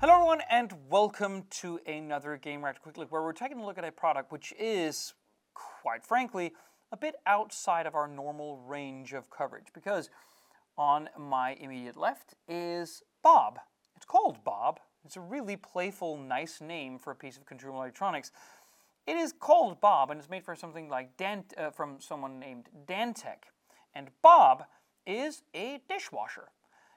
Hello, everyone, and welcome to another Gamereactor Quick Look, where we're taking a look at a product which is, quite frankly, a bit outside of our normal range of coverage. Because on my immediate left is Bob. It's called Bob. It's a really playful, nice name for a piece of consumer electronics. It is called Bob, and it's made for something like Dan, uh, from someone named Daan Tech. And Bob is a dishwasher.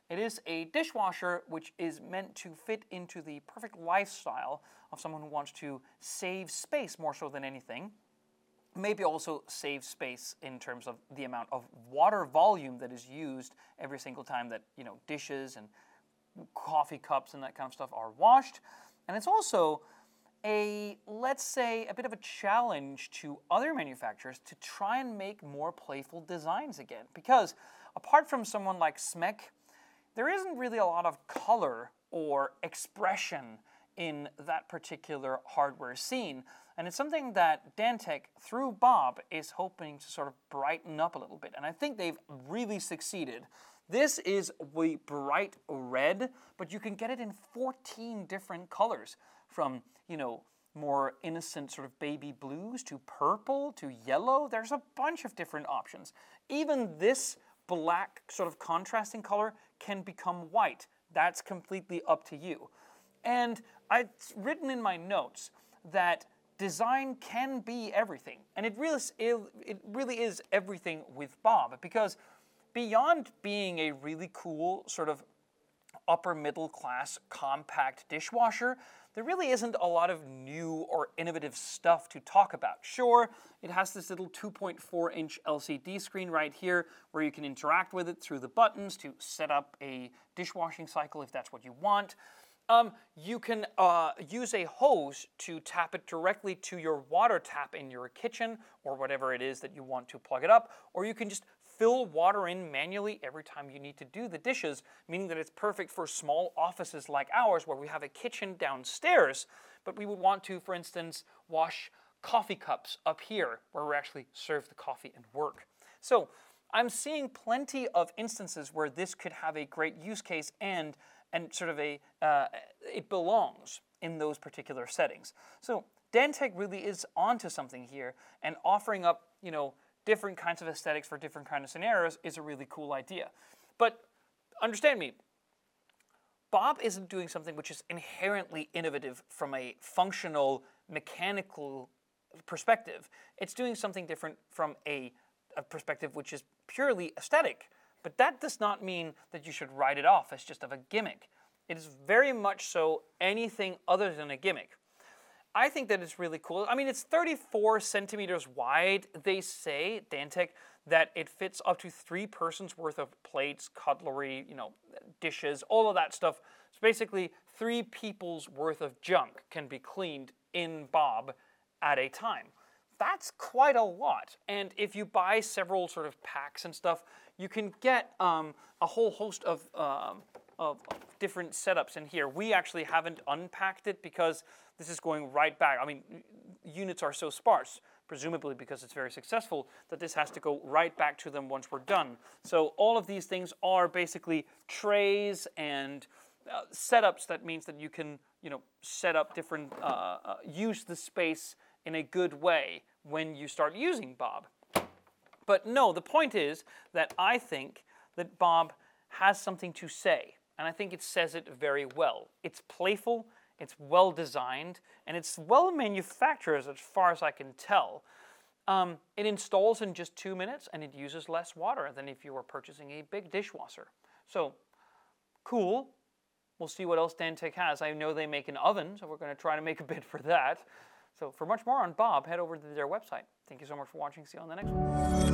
It is a dishwasher which is meant to fit into the perfect lifestyle of someone who wants to save space more so than anything. Maybe also save space in terms of the amount of water volume that is used every single time that you know dishes and coffee cups and that kind of stuff are washed. And it's also a, let's say, a bit of a challenge to other manufacturers to try and make more playful designs again. Because apart from someone like Smeg, there isn't really a lot of color or expression in that particular hardware scene. And it's something that Daan Tech, through Bob, is hoping to sort of brighten up a little bit. And I think they've really succeeded. This is the bright red, but you can get it in 14 different colors from, you know, more innocent sort of baby blues to purple to yellow. There's a bunch of different options. Even this black sort of contrasting color can become white. That's completely up to you. And I've written in my notes that design can be everything. And it really, it really is everything with Bob because beyond being a really cool sort of upper middle class compact dishwasher, there really isn't a lot of new or innovative stuff to talk about. Sure, it has this little 2.4 inch LCD screen right here where you can interact with it through the buttons to set up a dishwashing cycle if that's what you want. Um, you can uh, use a hose to tap it directly to your water tap in your kitchen or whatever it is that you want to plug it up, or you can just fill water in manually every time you need to do the dishes, meaning that it's perfect for small offices like ours where we have a kitchen downstairs, but we would want to, for instance, wash coffee cups up here where we actually serve the coffee and work. So I'm seeing plenty of instances where this could have a great use case and and sort of a uh, it belongs in those particular settings. So Daan Tech really is onto something here and offering up, you know, different kinds of aesthetics for different kind of scenarios is a really cool idea. But understand me, Bob isn't doing something which is inherently innovative from a functional, mechanical perspective. It's doing something different from a, a perspective which is purely aesthetic. But that does not mean that you should write it off as just of a gimmick. It is very much so anything other than a gimmick. I think that it's really cool. I mean, it's 34 centimeters wide. They say, Daan Tech, that it fits up to three persons worth of plates, cutlery, you know, dishes, all of that stuff. So basically, three people's worth of junk can be cleaned in Bob at a time. That's quite a lot. And if you buy several sort of packs and stuff, you can get um, a whole host of, um, of, different setups in here. We actually haven't unpacked it because this is going right back. I mean, units are so sparse, presumably because it's very successful, that this has to go right back to them once we're done. So all of these things are basically trays and uh, setups. That means that you can, you know, set up different, uh, uh, use the space in a good way when you start using Bob. But no, the point is that I think that Bob has something to say, and I think it says it very well. It's playful, it's well designed, and it's well manufactured as far as I can tell. Um, it installs in just two minutes and it uses less water than if you were purchasing a big dishwasher. So, cool. We'll see what else Daan Tech has. I know they make an oven, so we're going to try to make a bid for that. So, for much more on Bob, head over to their website. Thank you so much for watching. See you on the next one.